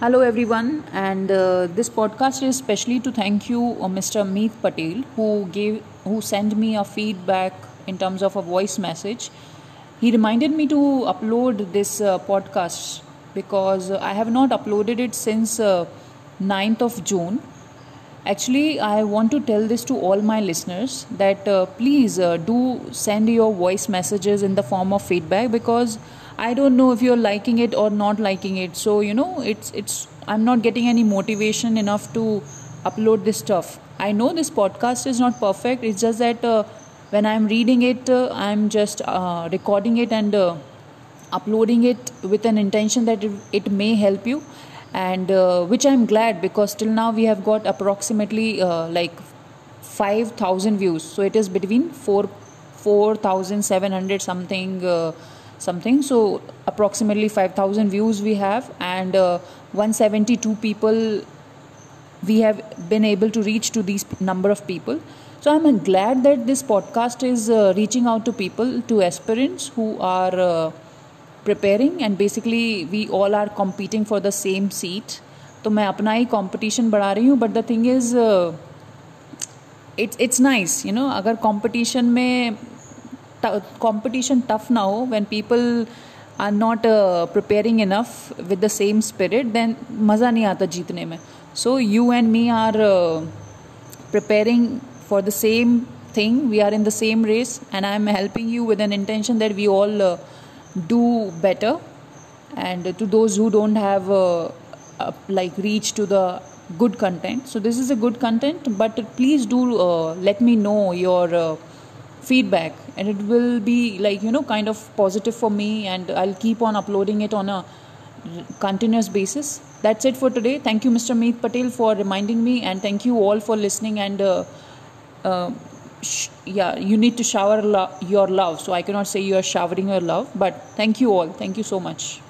Hello, everyone, and uh, this podcast is especially to thank you, uh, Mr. Meet Patel, who gave who sent me a feedback in terms of a voice message. He reminded me to upload this uh, podcast because I have not uploaded it since uh, 9th of June. Actually, I want to tell this to all my listeners that uh, please uh, do send your voice messages in the form of feedback because I don't know if you're liking it or not liking it. So, you know, it's it's I'm not getting any motivation enough to upload this stuff. I know this podcast is not perfect. It's just that uh, when I'm reading it, uh, I'm just uh, recording it and uh, uploading it with an intention that it, it may help you and uh, which i'm glad because till now we have got approximately uh, like 5000 views. So it is between 4 4700 something uh, something. So approximately 5000 views we have and uh, 172 people we have been able to reach to these number of people. So i'm glad that this podcast is uh, reaching out to people to aspirants who are uh, preparing and basically we all are competing for the same seat तो मैं अपना ही competition बढ़ा रही हूँ but the thing is it's it's nice you know अगर competition में competition tough ना हो when people are not preparing enough with the same spirit then मज़ा नहीं आता जीतने में. So you and me are preparing for the same thing we are in the same race and I am helping you with an intention that we all do better. And to those who don't have uh, uh, like reach to the good content. So this is a good content but please do uh, let me know your feedback. And it will be like you know kind of positive for me and i'll keep on uploading it on a continuous basis. That's it for today. Thank you mr meet patel for reminding me and thank you all for listening and uh, uh, sh- yeah you need to shower lo- your love. So i cannot say you are showering your love but thank you all. Thank you so much